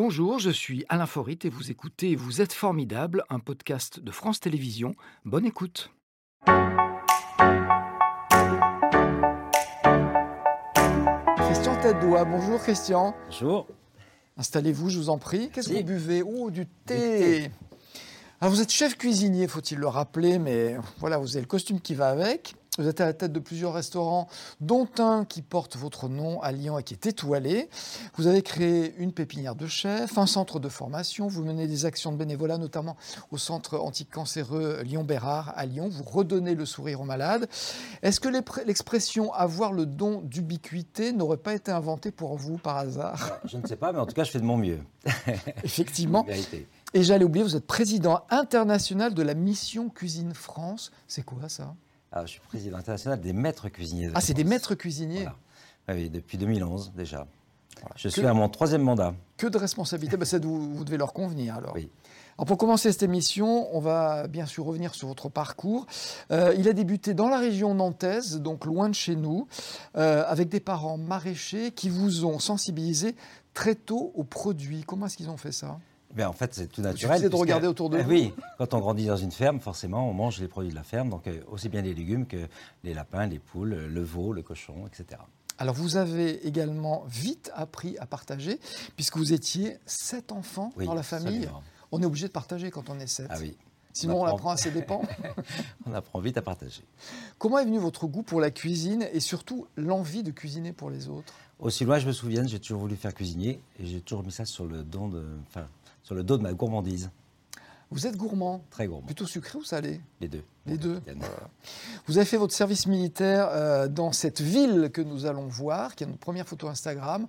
Bonjour, je suis Alain Forit et vous écoutez Vous êtes formidable, un podcast de France Télévisions. Bonne écoute. Christian Tête-Doigt, bonjour Christian. Bonjour. Installez-vous, je vous en prie. Qu'est-ce que vous buvez Oh, du thé. thé. Alors vous êtes chef cuisinier, faut-il le rappeler, mais voilà, vous avez le costume qui va avec. Vous êtes à la tête de plusieurs restaurants, dont un qui porte votre nom à Lyon et qui est étoilé. Vous avez créé une pépinière de chefs, un centre de formation. Vous menez des actions de bénévolat, notamment au centre anticancéreux Lyon-Bérard à Lyon. Vous redonnez le sourire aux malades. Est-ce que l'expression avoir le don d'ubiquité n'aurait pas été inventée pour vous par hasard? Je ne sais pas, mais en tout cas, je fais de mon mieux. Effectivement. Et j'allais oublier, vous êtes président international de la Mission Cuisine France. C'est quoi ça? Alors, je suis président international des maîtres cuisiniers. de Ah, c'est des maîtres cuisiniers. Voilà. Ah Oui, depuis 2011 déjà. Je Que- suis à mon troisième mandat. Que de responsabilités. Bah, ça, vous, vous devez leur convenir alors. Oui. Alors, pour commencer cette émission, on va bien sûr revenir sur votre parcours. Euh, il a débuté dans la région nantaise, donc loin de chez nous, euh, avec des parents maraîchers qui vous ont sensibilisé très tôt aux produits. Comment est-ce qu'ils ont fait ça? Mais en fait, c'est tout naturel. suffisait de regarder autour de vous. Oui, quand on grandit dans une ferme, forcément, on mange les produits de la ferme, donc euh, aussi bien les légumes que les lapins, les poules, le veau, le cochon, etc. Alors, vous avez également vite appris à partager, puisque vous étiez sept enfants Oui, dans la famille. absolument. On est obligé de partager quand on est sept. Ah oui, Sinon, on On apprend. à ses dépens. on apprend vite à partager. Comment est venu votre goût pour la cuisine et surtout l'envie de cuisiner pour les autres? Aussi loin je me souvienne, j'ai toujours voulu faire cuisinier et j'ai toujours mis ça sur le, don de, enfin, sur le dos de ma gourmandise. Vous êtes gourmand, Très gourmand. plutôt sucré ou salé Les deux. Les deux. Vous avez fait votre service militaire euh, dans cette ville que nous allons voir, qui est notre première photo Instagram.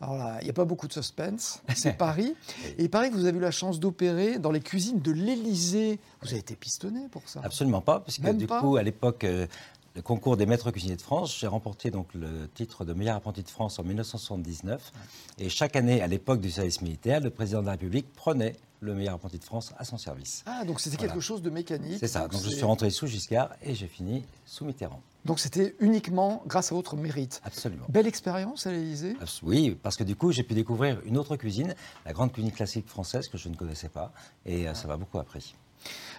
Alors là, il n'y a pas beaucoup de suspense, c'est Paris. Et que vous avez eu la chance d'opérer dans les cuisines de l'Élysée. Vous avez été pistonné pour ça. Absolument pas, puisque Même du pas coup, à l'époque, euh, le concours des maîtres cuisiniers de France, j'ai remporté donc le titre de meilleur apprenti de France en 1979. Et chaque année, à l'époque du service militaire, le président de la République prenait le meilleur apprenti de France à son service. Ah, donc c'était Voilà. quelque chose de mécanique. C'est ça. Donc je suis rentré sous Giscard et j'ai fini sous Mitterrand. Donc c'était uniquement grâce à votre mérite. Absolument. Belle expérience à l'Élysée. Oui, parce que du coup, j'ai pu découvrir une autre cuisine, la grande cuisine classique française que je ne connaissais pas, et euh, ça m'a beaucoup appris.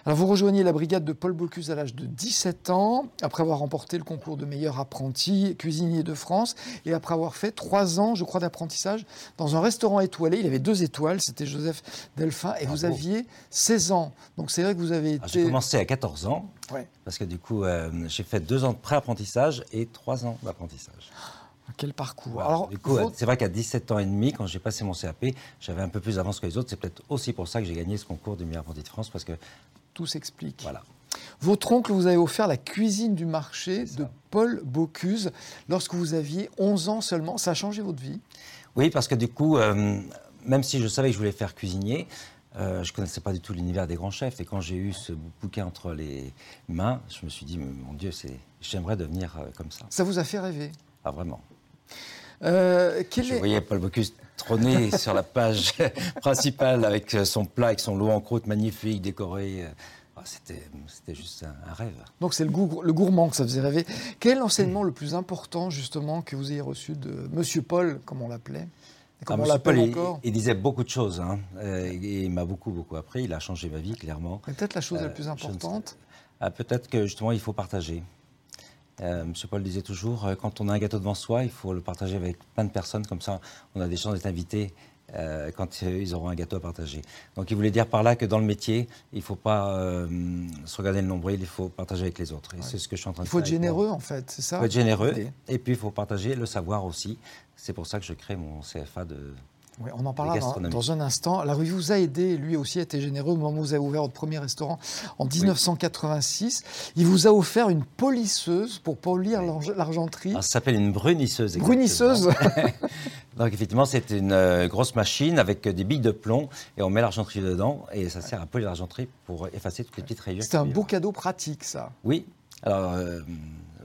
Alors vous rejoignez la brigade de Paul Bocuse à l'âge de 17 ans, après avoir remporté le concours de meilleur apprenti cuisinier de France, et après avoir fait trois ans, je crois, d'apprentissage dans un restaurant étoilé. Il avait deux étoiles, c'était Joseph Delphin, et vous Bravo. aviez 16 ans. Donc c'est vrai que vous avez J'ai été... commencé à 14 ans, Ouais. parce que du coup, euh, j'ai fait deux ans de pré-apprentissage et trois ans d'apprentissage. Quel parcours. Voilà. Alors, du coup, votre- c'est vrai qu'à 17 ans et demi, quand j'ai passé mon CAP, j'avais un peu plus d'avance que les autres. C'est peut-être aussi pour ça que j'ai gagné ce concours du meilleur apprenti de France, parce que tout s'explique. voilà. Votre oncle vous avait offert la cuisine du marché de. Paul Bocuse lorsque vous aviez 11 ans seulement. Ça a changé votre vie? Oui, parce que du coup, euh, même si je savais que je voulais faire cuisinier, euh, je ne connaissais pas du tout l'univers des grands chefs. Et quand j'ai eu ce bouquin entre les mains, je me suis dit, mon Dieu, j'aimerais devenir euh, comme ça. Ça vous a fait rêver? Ah, vraiment. Euh, quel Je est- voyais Paul Bocuse trôner sur la page principale avec son plat, avec son lot en croûte magnifique, décoré. Ah, C'était, c'était juste un, un rêve. Donc c'est le, goût- le gourmand que ça faisait rêver. Quel est l'enseignement le plus important justement que vous ayez reçu de Monsieur Paul, comme on l'appelait? Et Comme Ah, on Monsieur l'appelle Paul, il- encore? il, disait beaucoup de choses. hein. Euh, et il m'a beaucoup, beaucoup appris. Il a changé ma vie, clairement. Peut-être la chose la Euh, plus importante? Ah, peut-être que justement, il faut partager. Euh, Monsieur Paul disait toujours, euh, quand on a un gâteau devant soi, il faut le partager avec plein de personnes, comme ça on a des chances d'être invités euh, quand ils auront un gâteau à partager. Donc il voulait dire par là que dans le métier, il ne faut pas se regarder le nombril, il faut partager avec les autres. Et c'est ce que je suis en train Il de faut faire. être avec moi. généreux en fait, c'est ça Il faut être généreux, et puis il faut partager le savoir aussi. C'est pour ça que je crée mon CFA de... Oui, on en parlera dans, un instant. Alors, il vous a aidé, lui aussi a été généreux au moment où vous avez ouvert votre premier restaurant en 1986. Il vous a offert une polisseuse pour polir l'arge- l'argenterie. Alors, ça s'appelle une brunisseuse. exactement. Brunisseuse Donc effectivement, c'est une euh, grosse machine avec euh, des billes de plomb et on met l'argenterie dedans et ça sert à polir l'argenterie pour effacer toutes les petites rayures. C'est un beau avoir. cadeau pratique, ça. Oui. Alors euh,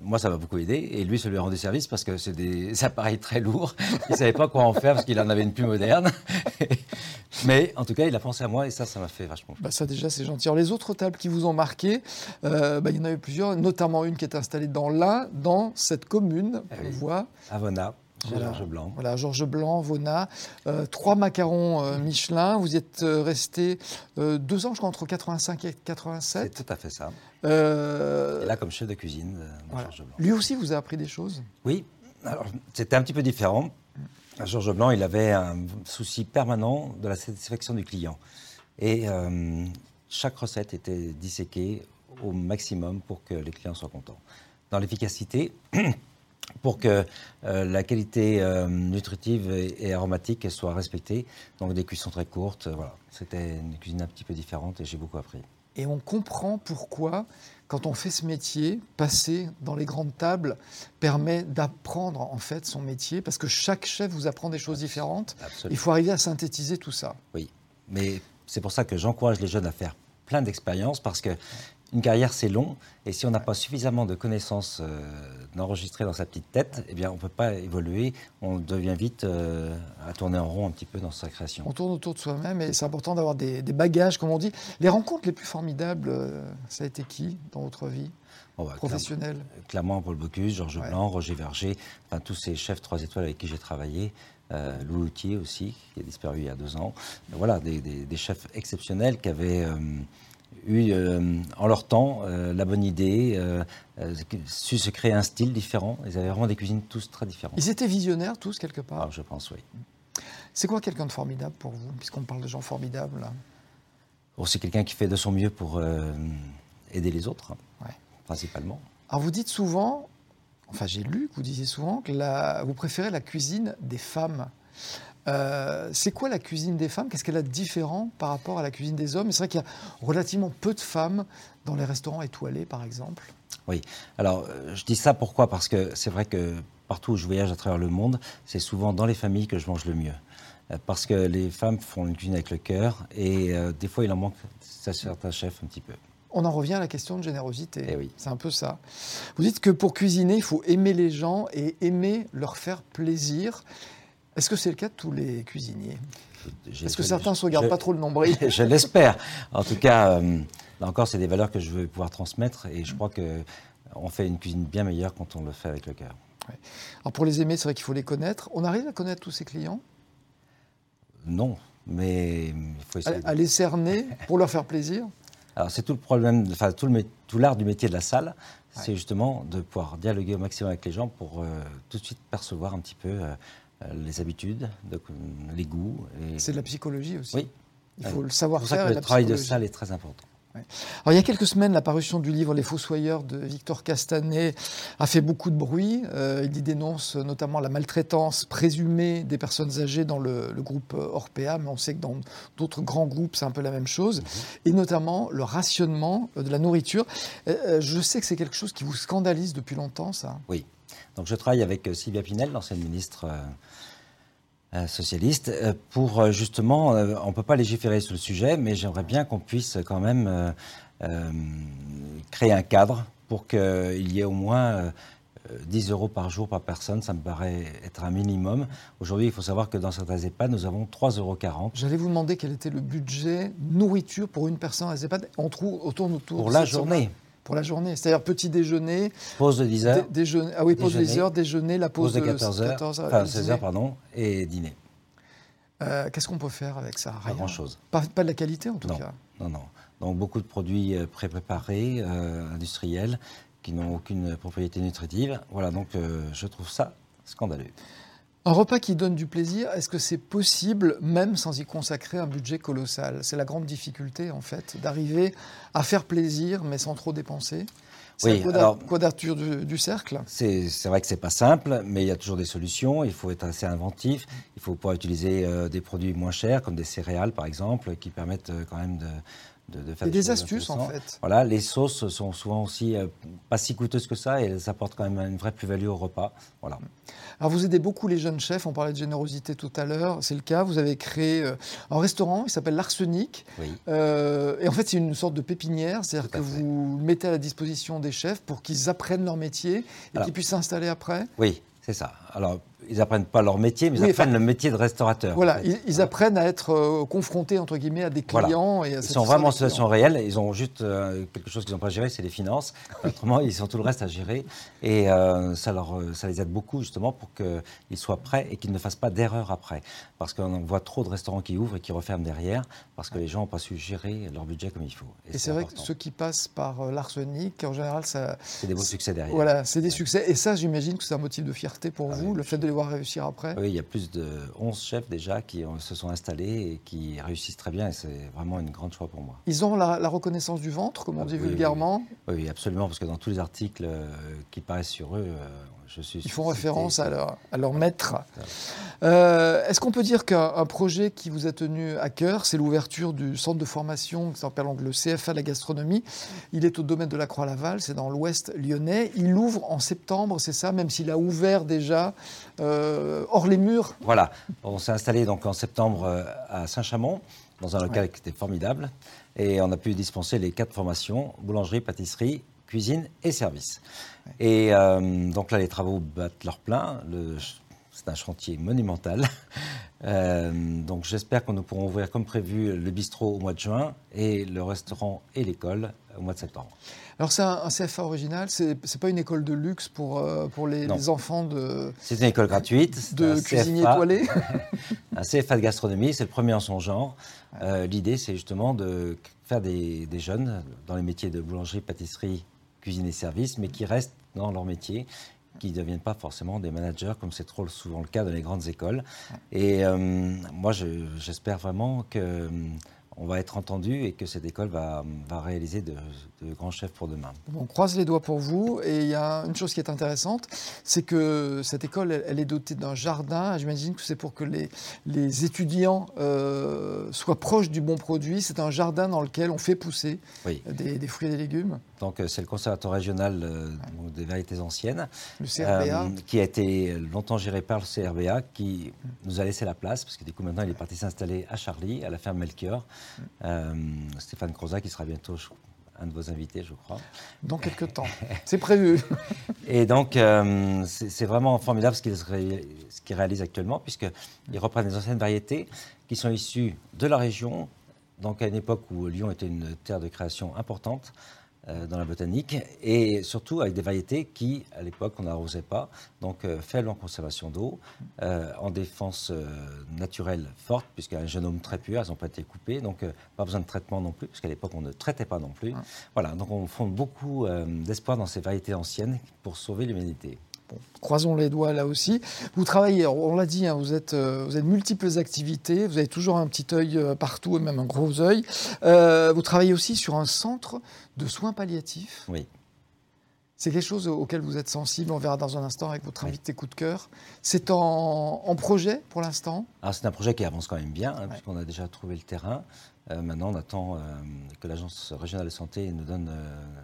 moi, ça m'a beaucoup aidé et lui, ça lui a rendu service parce que c'est des appareils très lourds. Il savait pas quoi en faire parce qu'il en avait une plus moderne. Mais en tout cas, il a pensé à moi et ça, ça m'a fait vachement. Bah ça déjà c'est gentil. Alors les autres tables qui vous ont marqué, euh, bah, il y en avait plusieurs, notamment une qui est installée dans l'Ain, dans cette commune, Ah on oui. voit. Avona. Chez Georges Blanc. Voilà, Georges Blanc, Vona. Euh, trois macarons euh, Michelin. Vous êtes euh, resté deux ans, je crois, entre 85 et 87. C'est tout à fait ça. Et là, comme chef de cuisine de Georges Blanc. Lui aussi vous a appris des choses? Oui. Alors, c'était un petit peu différent. Georges Blanc, il avait un souci permanent de la satisfaction du client. Et chaque recette était disséquée au maximum pour que les clients soient contents. Dans l'efficacité, pour que euh, la qualité euh, nutritive et, aromatique soit respectée. Donc des cuissons très courtes, euh, voilà. C'était une cuisine un petit peu différente et j'ai beaucoup appris. Et on comprend pourquoi, quand on fait ce métier, passer dans les grandes tables permet d'apprendre en fait son métier, parce que chaque chef vous apprend des choses différentes. Il faut arriver à synthétiser tout ça. Oui, mais c'est pour ça que j'encourage les jeunes à faire plein d'expériences, parce que une carrière, c'est long, et si on n'a pas suffisamment de connaissances euh, d'enregistrer dans sa petite tête, eh bien, on ne peut pas évoluer. On devient vite euh, à tourner en rond un petit peu dans sa création. On tourne autour de soi-même, et c'est important d'avoir des, bagages, comme on dit. Les rencontres les plus formidables, euh, ça a été qui dans votre vie bah, professionnelle? clairement, Paul Bocuse, Georges Blanc, Roger Verger, enfin, tous ces chefs trois étoiles avec qui j'ai travaillé. Louis Loutier aussi, qui a disparu il y a deux ans. voilà, des, des chefs exceptionnels qui avaient eu euh, en leur temps euh, la bonne idée, euh, su se créer un style différent. Ils avaient vraiment des cuisines tous très différentes. Ils étaient visionnaires tous quelque part ah, Je pense, oui. C'est quoi quelqu'un de formidable pour vous, puisqu'on parle de gens formidables oh, C'est quelqu'un qui fait de son mieux pour aider les autres, principalement. Alors vous dites souvent, enfin j'ai lu que vous disiez souvent que la, vous préférez la cuisine des femmes. Euh, c'est quoi la cuisine des femmes? Qu'est-ce qu'elle a de différent par rapport à la cuisine des hommes? C'est vrai qu'il y a relativement peu de femmes dans les restaurants étoilés, par exemple. Oui. Alors, euh, je dis ça pourquoi? Parce que c'est vrai que partout où je voyage à travers le monde, c'est souvent dans les familles que je mange le mieux. Euh, parce que les femmes font une cuisine avec le cœur et des fois, il en manque à certains chefs un petit peu. On en revient à la question de générosité. Eh oui. C'est un peu ça. Vous dites que pour cuisiner, il faut aimer les gens et aimer leur faire plaisir. Est-ce que c'est le cas de tous les cuisiniers Est-ce que certains ne se regardent pas trop le nombril Je l'espère. En tout cas, euh, là encore, c'est des valeurs que je veux pouvoir transmettre et je crois qu'on fait une cuisine bien meilleure quand on le fait avec le cœur. Alors pour les aimer, c'est vrai qu'il faut les connaître. On arrive à connaître tous ses clients? Non, mais il faut essayer. À, les cerner pour leur faire plaisir? Alors c'est tout le problème, enfin tout, l'art du métier de la salle, c'est justement de pouvoir dialoguer au maximum avec les gens pour euh, tout de suite percevoir un petit peu euh, les habitudes, les goûts. C'est de la psychologie aussi. Oui. Il faut le savoir faire. le travail de salle est très important. Alors, il y a quelques semaines, la parution du livre Les Fossoyeurs de Victor Castanet a fait beaucoup de bruit. Euh, il y dénonce notamment la maltraitance présumée des personnes âgées dans le, groupe Orpea, mais on sait que dans d'autres grands groupes, c'est un peu la même chose. Et notamment le rationnement de la nourriture. Euh, je sais que c'est quelque chose qui vous scandalise depuis longtemps, ça. Oui. Donc je travaille avec euh, Sylvia Pinel, l'ancienne ministre euh, euh, socialiste, pour justement, on ne peut pas légiférer sur le sujet, mais j'aimerais bien qu'on puisse quand même créer un cadre pour qu'il y ait au moins 10 euros par jour par personne, ça me paraît être un minimum. Aujourd'hui, il faut savoir que dans certains EHPAD, nous avons 3,40 euros. J'allais vous demander quel était le budget nourriture pour une personne à EHPAD. On trouve autour, autour Pour la journée pour la journée. C'est-à-dire petit déjeuner. Pause de 10 heures. déjeuner, ah oui, pause de 10 heures, déjeuner, la pause, de 14 heures. enfin, 16 heures, pardon, et dîner. Euh, qu'est-ce qu'on peut faire avec ça? Pas grand-chose. Pas, de la qualité en tout cas Non, non. Donc beaucoup de produits euh, pré-préparés, euh, industriels, qui n'ont aucune propriété nutritive. Voilà, donc je trouve ça scandaleux. Un repas qui donne du plaisir, est-ce que c'est possible même sans y consacrer un budget colossal? C'est la grande difficulté en fait, d'arriver à faire plaisir mais sans trop dépenser. C'est oui, la quadrature du, du, cercle. C'est vrai que c'est pas simple, mais il y a toujours des solutions. Il faut être assez inventif. Il faut pouvoir utiliser euh, des produits moins chers, comme des céréales par exemple, qui permettent euh, quand même de, de, faire des, astuces en fait. Voilà, les sauces sont souvent aussi euh, pas si coûteuses que ça et elles apportent quand même une vraie plus-value au repas. Voilà. Alors vous aidez beaucoup les jeunes chefs, on parlait de générosité tout à l'heure, c'est le cas. Vous avez créé euh, un restaurant, il s'appelle l'Arsenic. Oui. Euh, et en fait, c'est une sorte de pépinière, c'est-à-dire que vous le mettez à la disposition des chefs pour qu'ils apprennent leur métier et qu'ils puissent s'installer après. Oui, c'est ça. Alors ils apprennent pas leur métier, mais ils apprennent le métier de restaurateur. Voilà, ils, apprennent à être euh, confrontés entre guillemets à des clients et à Ils sont vraiment en situation réelle. Ils ont juste euh, quelque chose qu'ils n'ont pas géré, c'est les finances. Autrement, ils ont tout le reste à gérer et euh, ça leur, ça les aide beaucoup justement pour qu'ils soient prêts et qu'ils ne fassent pas d'erreur après, parce qu'on voit trop de restaurants qui ouvrent et qui referment derrière parce que les gens n'ont pas su gérer leur budget comme il faut. Et, c'est vrai que ceux qui passent par l'arsenic, en général, ça. C'est des beaux succès derrière. Voilà, c'est des succès. Et ça, j'imagine que c'est un motif de fierté pour ah vous, le fait de les voir réussir après. Oui, il y a plus de 11 chefs déjà qui se sont installés et qui réussissent très bien et c'est vraiment une grande choix pour moi. Ils ont la, reconnaissance du ventre, comme on dit vulgairement oui, absolument, parce que dans tous les articles euh, qui paraissent sur eux, euh, je suis... Ils font référence à leur, à leur maître. Euh, est-ce qu'on peut dire qu'un projet qui vous a tenu à cœur, c'est l'ouverture du centre de formation qui s'appelle le CFA de la gastronomie Il est au domaine de la Croix-Laval, c'est dans l'ouest lyonnais. Il ouvre en septembre, c'est ça, même s'il a ouvert déjà hors les murs Voilà, on s'est installé donc en septembre à Saint-Chamond dans un local qui était formidable. Et on a pu dispenser les quatre formations, boulangerie, pâtisserie, cuisine et service. Et euh, donc là, les travaux battent leur plein. C'est un chantier monumental. Euh, donc j'espère que nous pourrons ouvrir comme prévu le bistrot au mois de juin et le restaurant et l'école au mois de septembre. Alors c'est un, CFA original, c'est n'est pas une école de luxe pour, euh, pour les, enfants de... C'est une école gratuite. De cuisiniers étoilés. un CFA de gastronomie, c'est le premier en son genre. Euh, l'idée c'est justement de faire des, des, jeunes dans les métiers de boulangerie, pâtisserie, cuisine et service, mais qui restent dans leur métier qui ne deviennent pas forcément des managers, comme c'est trop souvent le cas dans les grandes écoles. Et euh, moi, j'espère vraiment que on va être entendu et que cette école va, va réaliser de, grands chefs pour demain. On croise les doigts pour vous. Et il y a une chose qui est intéressante, c'est que cette école, elle, est dotée d'un jardin. J'imagine que c'est pour que les, les étudiants euh, soient proches du bon produit. C'est un jardin dans lequel on fait pousser des, fruits et des légumes. Donc euh, c'est le conservatoire régional euh, des variétés anciennes, le CRBA. qui a été longtemps géré par le CRBA, qui nous a laissé la place, parce que du coup maintenant il est parti s'installer à Charlie, à la ferme Melchior. Euh, Stéphane Croza, qui sera bientôt un de vos invités, je crois. Dans quelques temps. C'est prévu. Et donc, euh, c'est vraiment formidable ce qu'ils réalisent actuellement, puisqu'ils reprennent des anciennes variétés qui sont issues de la région, donc à une époque où Lyon était une terre de création importante, euh, dans la botanique, et surtout avec des variétés qui, à l'époque, on n'arrosait pas, donc euh, faible en conservation d'eau, euh, en défense naturelle forte, puisqu'il y a un génome très pur, elles n'ont pas été coupées, donc pas besoin de traitement non plus, puisqu'à l'époque, on ne traitait pas non plus. Voilà, donc on fonde beaucoup d'espoir dans ces variétés anciennes pour sauver l'humanité croisons les doigts là aussi. Vous travaillez, on l'a dit, hein, vous, êtes, euh, vous avez multiples activités, vous avez toujours un petit œil euh, partout, et même un gros œil. Euh, vous travaillez aussi sur un centre de soins palliatifs. Oui. C'est quelque chose auquel vous êtes sensible, on verra dans un instant avec votre invité coup de cœur. C'est en, projet pour l'instant? C'est un projet qui avance quand même bien, hein, puisqu'on a déjà trouvé le terrain. maintenant, on attend que l'Agence régionale de santé nous donne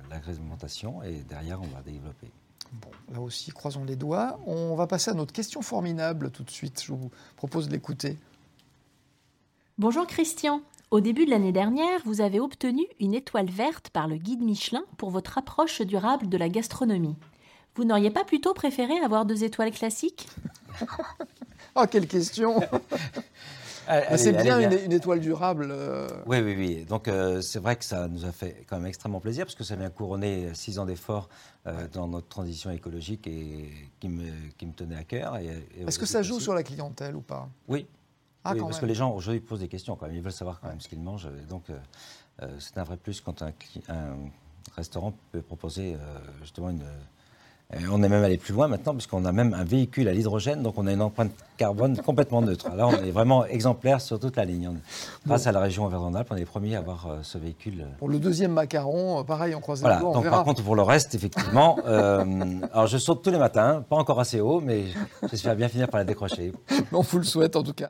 l'agrémentation et derrière, on va développer. Bon, là aussi, croisons les doigts. On va passer à notre question formidable tout de suite. Je vous propose de l'écouter. Bonjour Christian. Au début de l'année dernière, vous avez obtenu une étoile verte par le guide Michelin pour votre approche durable de la gastronomie. Vous n'auriez pas plutôt préféré avoir deux étoiles classiques? Oh, quelle question c'est bien, Une, étoile durable. Euh. Oui, oui, oui. Donc euh, c'est vrai que ça nous a fait quand même extrêmement plaisir parce que ça vient couronner six ans d'efforts euh, dans notre transition écologique et qui me, qui me tenait à cœur. Est-ce que ça joue sur la clientèle ou pas? Oui. Ah, parce que les gens aujourd'hui posent des questions quand même. Ils veulent savoir quand même ce qu'ils mangent. donc c'est un vrai plus quand un, un restaurant peut proposer justement une on est même allé plus loin maintenant, puisqu'on a même un véhicule à l'hydrogène, donc on a une empreinte carbone complètement neutre. Là, on est vraiment exemplaire sur toute la ligne. Grâce à la région Auvergne-Rhône-Alpes, on est les premiers à avoir euh, ce véhicule. Pour le deuxième macaron, euh, pareil, on croise voilà, les doigts, donc Par contre, pour le reste, effectivement, euh, alors je saute tous les matins, pas encore assez haut, mais j'espère bien finir par la décrocher. On vous le souhaite en tout cas.